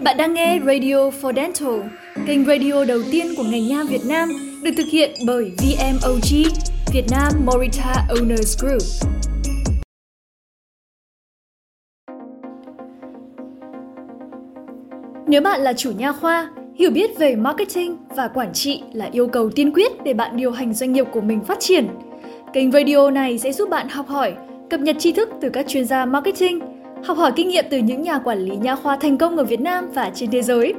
Bạn đang nghe Radio for Dental, kênh radio đầu tiên của ngành nha Việt Nam, được thực hiện bởi VMOG, Việt Nam Morita Owners Group. Nếu bạn là chủ nha khoa, hiểu biết về marketing và quản trị là yêu cầu tiên quyết để bạn điều hành doanh nghiệp của mình phát triển. Kênh radio này sẽ giúp bạn học hỏi, cập nhật tri thức từ các chuyên gia marketing, học hỏi kinh nghiệm từ những nhà quản lý nha khoa thành công ở Việt Nam và trên thế giới.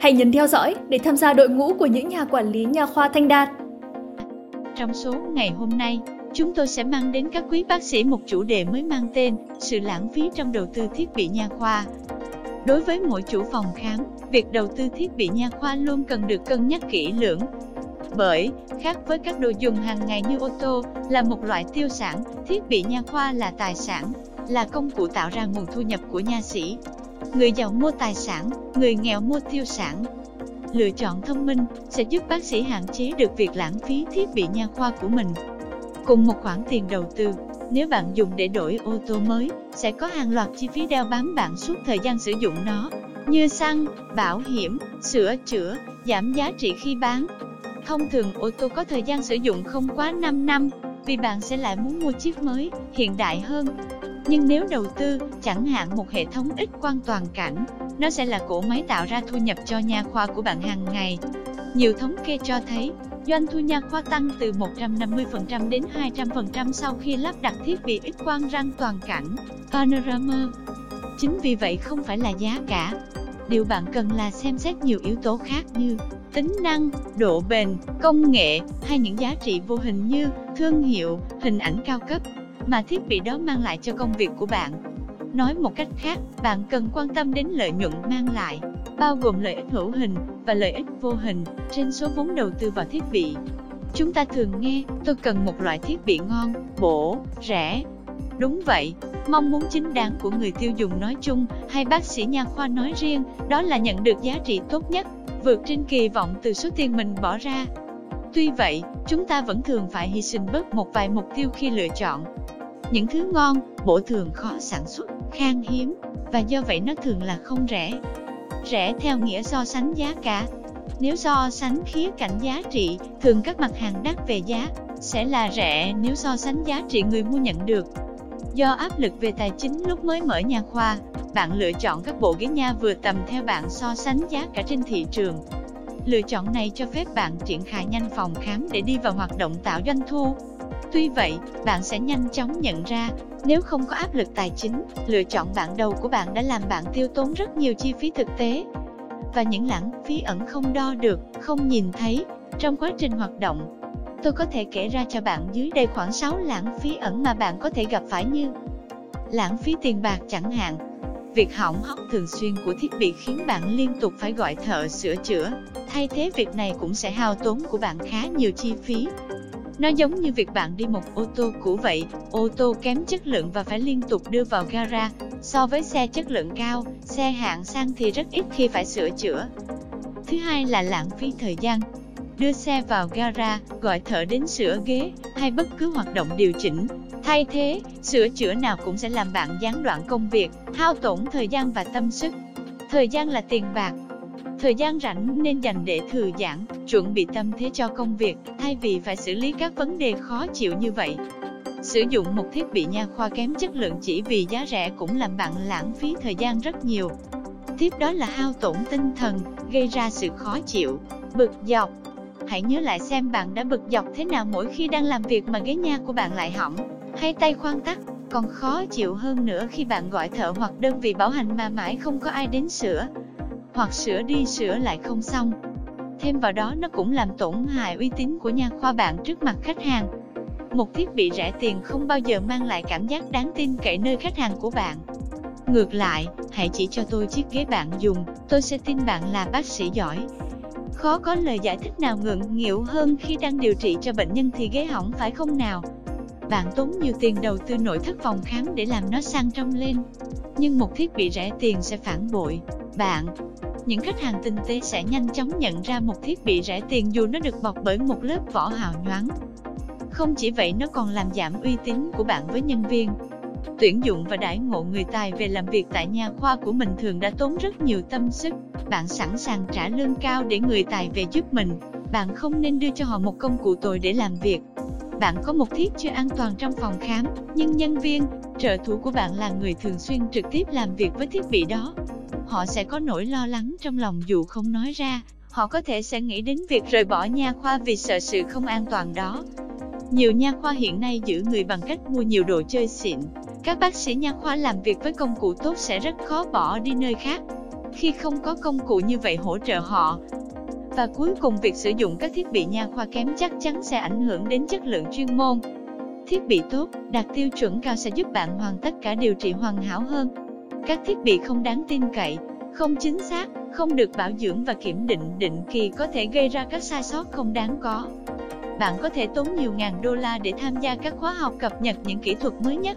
Hãy nhấn theo dõi để tham gia đội ngũ của những nhà quản lý nha khoa thanh đạt. Trong số ngày hôm nay, chúng tôi sẽ mang đến các quý bác sĩ một chủ đề mới mang tên sự lãng phí trong đầu tư thiết bị nha khoa. Đối với mỗi chủ phòng khám, việc đầu tư thiết bị nha khoa luôn cần được cân nhắc kỹ lưỡng. Bởi, khác với các đồ dùng hàng ngày như ô tô, là một loại tiêu sản, thiết bị nha khoa là tài sản, là công cụ tạo ra nguồn thu nhập của nha sĩ. Người giàu mua tài sản, người nghèo mua tiêu sản. Lựa chọn thông minh sẽ giúp bác sĩ hạn chế được việc lãng phí thiết bị nha khoa của mình. Cùng một khoản tiền đầu tư, nếu bạn dùng để đổi ô tô mới, sẽ có hàng loạt chi phí đeo bám bạn suốt thời gian sử dụng nó, như xăng, bảo hiểm, sửa chữa, giảm giá trị khi bán. Thông thường ô tô có thời gian sử dụng không quá 5 năm, vì bạn sẽ lại muốn mua chiếc mới, hiện đại hơn. Nhưng nếu đầu tư, chẳng hạn một hệ thống ít quang toàn cảnh, nó sẽ là cỗ máy tạo ra thu nhập cho nha khoa của bạn hàng ngày. Nhiều thống kê cho thấy, doanh thu nha khoa tăng từ 150% đến 200% sau khi lắp đặt thiết bị ít quang răng toàn cảnh, panorama. Chính vì vậy không phải là giá cả. Điều bạn cần là xem xét nhiều yếu tố khác như tính năng, độ bền, công nghệ hay những giá trị vô hình như thương hiệu, hình ảnh cao cấp mà thiết bị đó mang lại cho công việc của bạn. Nói một cách khác, bạn cần quan tâm đến lợi nhuận mang lại, bao gồm lợi ích hữu hình và lợi ích vô hình trên số vốn đầu tư vào thiết bị. Chúng ta thường nghe, tôi cần một loại thiết bị ngon, bổ, rẻ. Đúng vậy, mong muốn chính đáng của người tiêu dùng nói chung hay bác sĩ nha khoa nói riêng, đó là nhận được giá trị tốt nhất, vượt trên kỳ vọng từ số tiền mình bỏ ra. Tuy vậy, chúng ta vẫn thường phải hy sinh bớt một vài mục tiêu khi lựa chọn. Những thứ ngon, bổ thường khó sản xuất, khan hiếm, và do vậy nó thường là không rẻ. Rẻ theo nghĩa so sánh giá cả. Nếu so sánh khía cạnh giá trị, thường các mặt hàng đắt về giá, sẽ là rẻ nếu so sánh giá trị người mua nhận được. Do áp lực về tài chính lúc mới mở nhà khoa, bạn lựa chọn các bộ ghế nha vừa tầm theo bạn so sánh giá cả trên thị trường. Lựa chọn này cho phép bạn triển khai nhanh phòng khám để đi vào hoạt động tạo doanh thu. Tuy vậy, bạn sẽ nhanh chóng nhận ra, nếu không có áp lực tài chính, lựa chọn bạn đầu của bạn đã làm bạn tiêu tốn rất nhiều chi phí thực tế. Và những lãng phí ẩn không đo được, không nhìn thấy, trong quá trình hoạt động. Tôi có thể kể ra cho bạn dưới đây khoảng 6 lãng phí ẩn mà bạn có thể gặp phải như Lãng phí tiền bạc chẳng hạn, Việc hỏng hóc thường xuyên của thiết bị khiến bạn liên tục phải gọi thợ sửa chữa. Thay thế việc này cũng sẽ hao tốn của bạn khá nhiều chi phí. Nó giống như việc bạn đi một ô tô cũ vậy, ô tô kém chất lượng và phải liên tục đưa vào gara. So với xe chất lượng cao, xe hạng sang thì rất ít khi phải sửa chữa. Thứ hai là lãng phí thời gian. Đưa xe vào gara, gọi thợ đến sửa ghế, hay bất cứ hoạt động điều chỉnh, Thay thế, sửa chữa nào cũng sẽ làm bạn gián đoạn công việc, hao tổn thời gian và tâm sức. Thời gian là tiền bạc. Thời gian rảnh nên dành để thư giãn, chuẩn bị tâm thế cho công việc, thay vì phải xử lý các vấn đề khó chịu như vậy. Sử dụng một thiết bị nha khoa kém chất lượng chỉ vì giá rẻ cũng làm bạn lãng phí thời gian rất nhiều. Tiếp đó là hao tổn tinh thần, gây ra sự khó chịu, bực dọc. Hãy nhớ lại xem bạn đã bực dọc thế nào mỗi khi đang làm việc mà ghế nha của bạn lại hỏng hay tay khoan tắc, còn khó chịu hơn nữa khi bạn gọi thợ hoặc đơn vị bảo hành mà mãi không có ai đến sửa, hoặc sửa đi sửa lại không xong. Thêm vào đó nó cũng làm tổn hại uy tín của nha khoa bạn trước mặt khách hàng. Một thiết bị rẻ tiền không bao giờ mang lại cảm giác đáng tin cậy nơi khách hàng của bạn. Ngược lại, hãy chỉ cho tôi chiếc ghế bạn dùng, tôi sẽ tin bạn là bác sĩ giỏi. Khó có lời giải thích nào ngượng nghịu hơn khi đang điều trị cho bệnh nhân thì ghế hỏng phải không nào? Bạn tốn nhiều tiền đầu tư nội thất phòng khám để làm nó sang trong lên. Nhưng một thiết bị rẻ tiền sẽ phản bội. Bạn, những khách hàng tinh tế sẽ nhanh chóng nhận ra một thiết bị rẻ tiền dù nó được bọc bởi một lớp vỏ hào nhoáng. Không chỉ vậy nó còn làm giảm uy tín của bạn với nhân viên. tuyển dụng và đãi ngộ người tài về làm việc tại nhà khoa của mình thường đã tốn rất nhiều tâm sức. Bạn sẵn sàng trả lương cao để người tài về giúp mình. Bạn không nên đưa cho họ một công cụ tồi để làm việc. Bạn có một thiết chưa an toàn trong phòng khám, nhưng nhân viên, trợ thủ của bạn là người thường xuyên trực tiếp làm việc với thiết bị đó. Họ sẽ có nỗi lo lắng trong lòng dù không nói ra, họ có thể sẽ nghĩ đến việc rời bỏ nha khoa vì sợ sự không an toàn đó. Nhiều nha khoa hiện nay giữ người bằng cách mua nhiều đồ chơi xịn. Các bác sĩ nha khoa làm việc với công cụ tốt sẽ rất khó bỏ đi nơi khác. Khi không có công cụ như vậy hỗ trợ họ, và cuối cùng việc sử dụng các thiết bị nha khoa kém chắc chắn sẽ ảnh hưởng đến chất lượng chuyên môn. Thiết bị tốt, đạt tiêu chuẩn cao sẽ giúp bạn hoàn tất cả điều trị hoàn hảo hơn. Các thiết bị không đáng tin cậy, không chính xác, không được bảo dưỡng và kiểm định định kỳ có thể gây ra các sai sót không đáng có. Bạn có thể tốn nhiều ngàn đô la để tham gia các khóa học cập nhật những kỹ thuật mới nhất,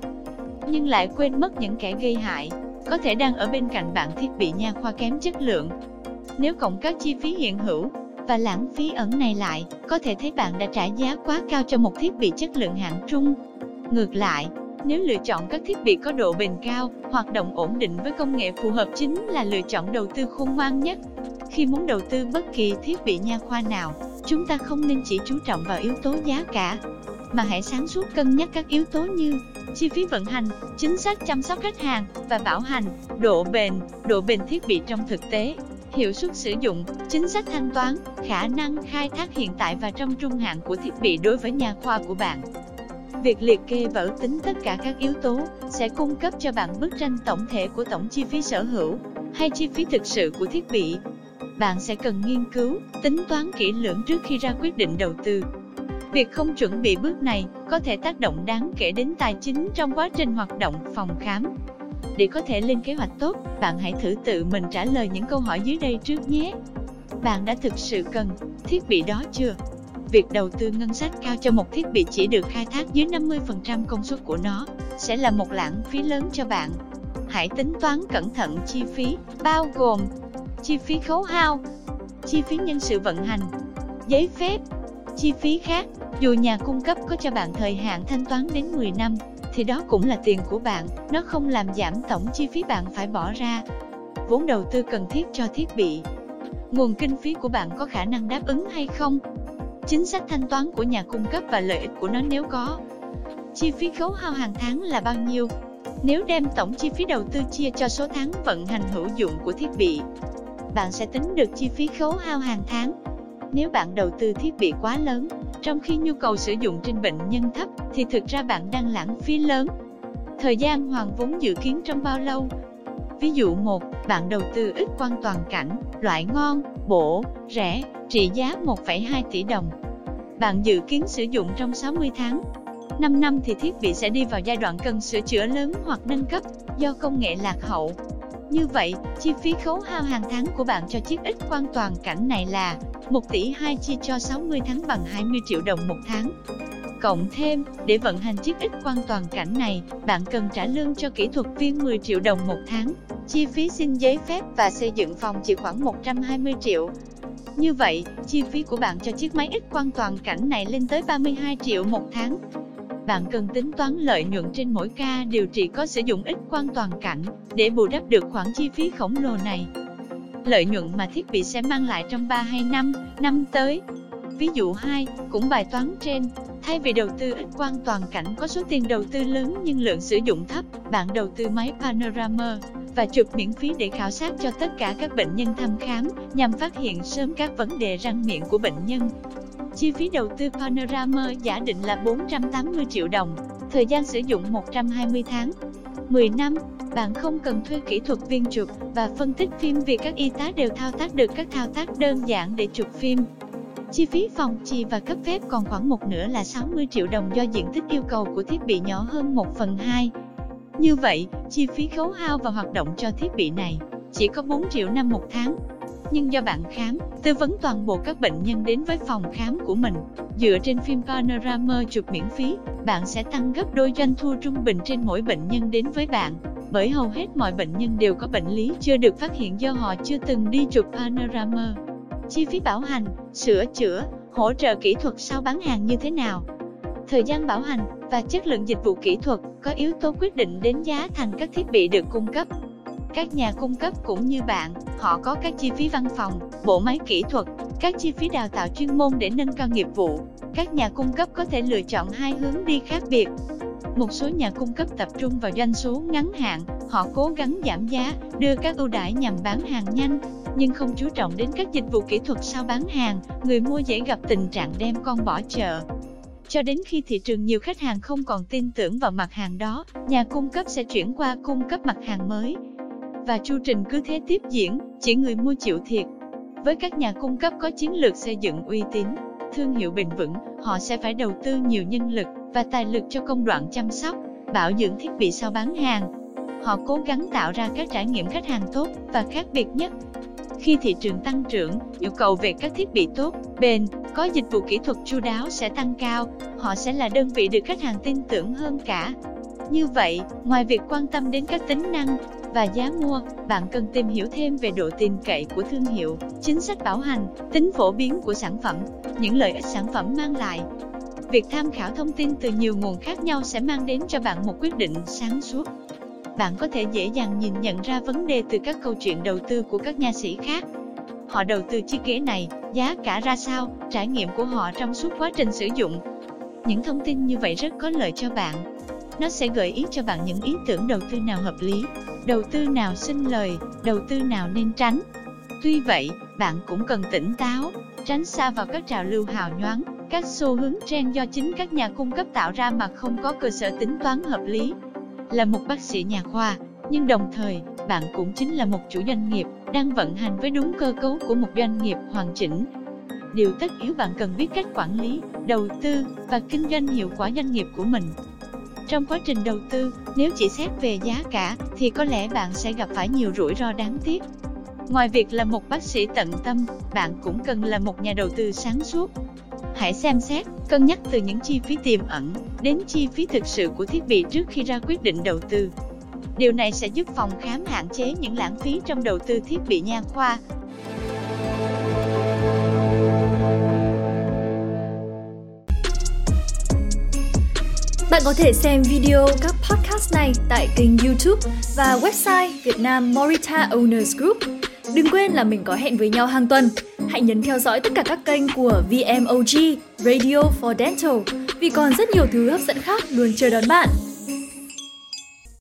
nhưng lại quên mất những kẻ gây hại, có thể đang ở bên cạnh bạn thiết bị nha khoa kém chất lượng. Nếu cộng các chi phí hiện hữu và lãng phí ẩn này lại, có thể thấy bạn đã trả giá quá cao cho một thiết bị chất lượng hạng trung. Ngược lại, nếu lựa chọn các thiết bị có độ bền cao, hoạt động ổn định với công nghệ phù hợp chính là lựa chọn đầu tư khôn ngoan nhất. Khi muốn đầu tư bất kỳ thiết bị nha khoa nào, chúng ta không nên chỉ chú trọng vào yếu tố giá cả, mà hãy sáng suốt cân nhắc các yếu tố như chi phí vận hành, chính xác chăm sóc khách hàng và bảo hành, độ bền, độ bền thiết bị trong thực tế, hiệu suất sử dụng, chính sách thanh toán, khả năng khai thác hiện tại và trong trung hạn của thiết bị đối với nhà khoa của bạn. Việc liệt kê và ước tính tất cả các yếu tố sẽ cung cấp cho bạn bức tranh tổng thể của tổng chi phí sở hữu hay chi phí thực sự của thiết bị. Bạn sẽ cần nghiên cứu, tính toán kỹ lưỡng trước khi ra quyết định đầu tư. Việc không chuẩn bị bước này có thể tác động đáng kể đến tài chính trong quá trình hoạt động phòng khám. Để có thể lên kế hoạch tốt, bạn hãy thử tự mình trả lời những câu hỏi dưới đây trước nhé. Bạn đã thực sự cần thiết bị đó chưa? Việc đầu tư ngân sách cao cho một thiết bị chỉ được khai thác dưới 50% công suất của nó sẽ là một lãng phí lớn cho bạn. Hãy tính toán cẩn thận chi phí, bao gồm chi phí khấu hao, chi phí nhân sự vận hành, giấy phép, chi phí khác. Dù nhà cung cấp có cho bạn thời hạn thanh toán đến 10 năm, thì đó cũng là tiền của bạn, nó không làm giảm tổng chi phí bạn phải bỏ ra. Vốn đầu tư cần thiết cho thiết bị. Nguồn kinh phí của bạn có khả năng đáp ứng hay không? Chính sách thanh toán của nhà cung cấp và lợi ích của nó nếu có. Chi phí khấu hao hàng tháng là bao nhiêu? Nếu đem tổng chi phí đầu tư chia cho số tháng vận hành hữu dụng của thiết bị, bạn sẽ tính được chi phí khấu hao hàng tháng. Nếu bạn đầu tư thiết bị quá lớn, trong khi nhu cầu sử dụng trên bệnh nhân thấp, thì thực ra bạn đang lãng phí lớn. Thời gian hoàn vốn dự kiến trong bao lâu? Ví dụ 1, bạn đầu tư ít quan toàn cảnh, loại ngon, bổ, rẻ, trị giá 1,2 tỷ đồng. Bạn dự kiến sử dụng trong 60 tháng. 5 năm thì thiết bị sẽ đi vào giai đoạn cần sửa chữa lớn hoặc nâng cấp do công nghệ lạc hậu. Như vậy, chi phí khấu hao hàng tháng của bạn cho chiếc ít quan toàn cảnh này là 1 tỷ 2 chia cho 60 tháng bằng 20 triệu đồng một tháng. Cộng thêm, để vận hành chiếc ít quan toàn cảnh này, bạn cần trả lương cho kỹ thuật viên 10 triệu đồng một tháng. Chi phí xin giấy phép và xây dựng phòng chỉ khoảng 120 triệu. Như vậy, chi phí của bạn cho chiếc máy ít quan toàn cảnh này lên tới 32 triệu một tháng. Bạn cần tính toán lợi nhuận trên mỗi ca điều trị có sử dụng ít quan toàn cảnh để bù đắp được khoản chi phí khổng lồ này. Lợi nhuận mà thiết bị sẽ mang lại trong 3 hay 5 năm tới. Ví dụ 2, cũng bài toán trên, Thay vì đầu tư ít quan toàn cảnh có số tiền đầu tư lớn nhưng lượng sử dụng thấp, bạn đầu tư máy Panorama và chụp miễn phí để khảo sát cho tất cả các bệnh nhân thăm khám, nhằm phát hiện sớm các vấn đề răng miệng của bệnh nhân. Chi phí đầu tư Panorama giả định là 480 triệu đồng, thời gian sử dụng 120 tháng. 10 năm, bạn không cần thuê kỹ thuật viên chụp và phân tích phim vì các y tá đều thao tác được các thao tác đơn giản để chụp phim. Chi phí phòng trì và cấp phép còn khoảng một nửa là 60 triệu đồng do diện tích yêu cầu của thiết bị nhỏ hơn 1 phần 2. Như vậy, chi phí khấu hao và hoạt động cho thiết bị này chỉ có 4 triệu năm một tháng. Nhưng do bạn khám, tư vấn toàn bộ các bệnh nhân đến với phòng khám của mình, dựa trên phim Panorama chụp miễn phí, bạn sẽ tăng gấp đôi doanh thu trung bình trên mỗi bệnh nhân đến với bạn. Bởi hầu hết mọi bệnh nhân đều có bệnh lý chưa được phát hiện do họ chưa từng đi chụp Panorama. Chi phí bảo hành, sửa chữa, hỗ trợ kỹ thuật sau bán hàng như thế nào? Thời gian bảo hành, và chất lượng dịch vụ kỹ thuật có yếu tố quyết định đến giá thành các thiết bị được cung cấp. Các nhà cung cấp cũng như bạn, họ có các chi phí văn phòng, bộ máy kỹ thuật, các chi phí đào tạo chuyên môn để nâng cao nghiệp vụ. Các nhà cung cấp có thể lựa chọn hai hướng đi khác biệt. Một số nhà cung cấp tập trung vào doanh số ngắn hạn, họ cố gắng giảm giá, đưa các ưu đãi nhằm bán hàng nhanh, nhưng không chú trọng đến các dịch vụ kỹ thuật sau bán hàng, người mua dễ gặp tình trạng đem con bỏ chợ. Cho đến khi thị trường nhiều khách hàng không còn tin tưởng vào mặt hàng đó, nhà cung cấp sẽ chuyển qua cung cấp mặt hàng mới. Và chu trình cứ thế tiếp diễn, chỉ người mua chịu thiệt. Với các nhà cung cấp có chiến lược xây dựng uy tín, thương hiệu bền vững, họ sẽ phải đầu tư nhiều nhân lực và tài lực cho công đoạn chăm sóc, bảo dưỡng thiết bị sau bán hàng. Họ cố gắng tạo ra các trải nghiệm khách hàng tốt và khác biệt nhất. Khi thị trường tăng trưởng, yêu cầu về các thiết bị tốt, bền, có dịch vụ kỹ thuật chu đáo sẽ tăng cao, họ sẽ là đơn vị được khách hàng tin tưởng hơn cả. Như vậy, ngoài việc quan tâm đến các tính năng và giá mua, bạn cần tìm hiểu thêm về độ tin cậy của thương hiệu, chính sách bảo hành, tính phổ biến của sản phẩm, những lợi ích sản phẩm mang lại. Việc tham khảo thông tin từ nhiều nguồn khác nhau sẽ mang đến cho bạn một quyết định sáng suốt. Bạn có thể dễ dàng nhìn nhận ra vấn đề từ các câu chuyện đầu tư của các nha sĩ khác. Họ đầu tư chiếc ghế này, giá cả ra sao, trải nghiệm của họ trong suốt quá trình sử dụng. Những thông tin như vậy rất có lợi cho bạn. Nó sẽ gợi ý cho bạn những ý tưởng đầu tư nào hợp lý, đầu tư nào sinh lời, đầu tư nào nên tránh. Tuy vậy, bạn cũng cần tỉnh táo, tránh xa vào các trào lưu hào nhoáng, các xu hướng trend do chính các nhà cung cấp tạo ra mà không có cơ sở tính toán hợp lý. Là một bác sĩ nhà khoa, nhưng đồng thời, bạn cũng chính là một chủ doanh nghiệp, đang vận hành với đúng cơ cấu của một doanh nghiệp hoàn chỉnh. Điều tất yếu bạn cần biết cách quản lý, đầu tư và kinh doanh hiệu quả doanh nghiệp của mình. Trong quá trình đầu tư, nếu chỉ xét về giá cả thì có lẽ bạn sẽ gặp phải nhiều rủi ro đáng tiếc. Ngoài việc là một bác sĩ tận tâm, bạn cũng cần là một nhà đầu tư sáng suốt. Hãy xem xét, cân nhắc từ những chi phí tiềm ẩn đến chi phí thực sự của thiết bị trước khi ra quyết định đầu tư. Điều này sẽ giúp phòng khám hạn chế những lãng phí trong đầu tư thiết bị nha khoa. Bạn có thể xem video các podcast này tại kênh YouTube và website Việt Nam Morita Owners Group. Đừng quên là mình có hẹn với nhau hàng tuần. Hãy nhấn theo dõi tất cả các kênh của VMOG Radio for Dental, vì còn rất nhiều thứ hấp dẫn khác luôn chờ đón bạn.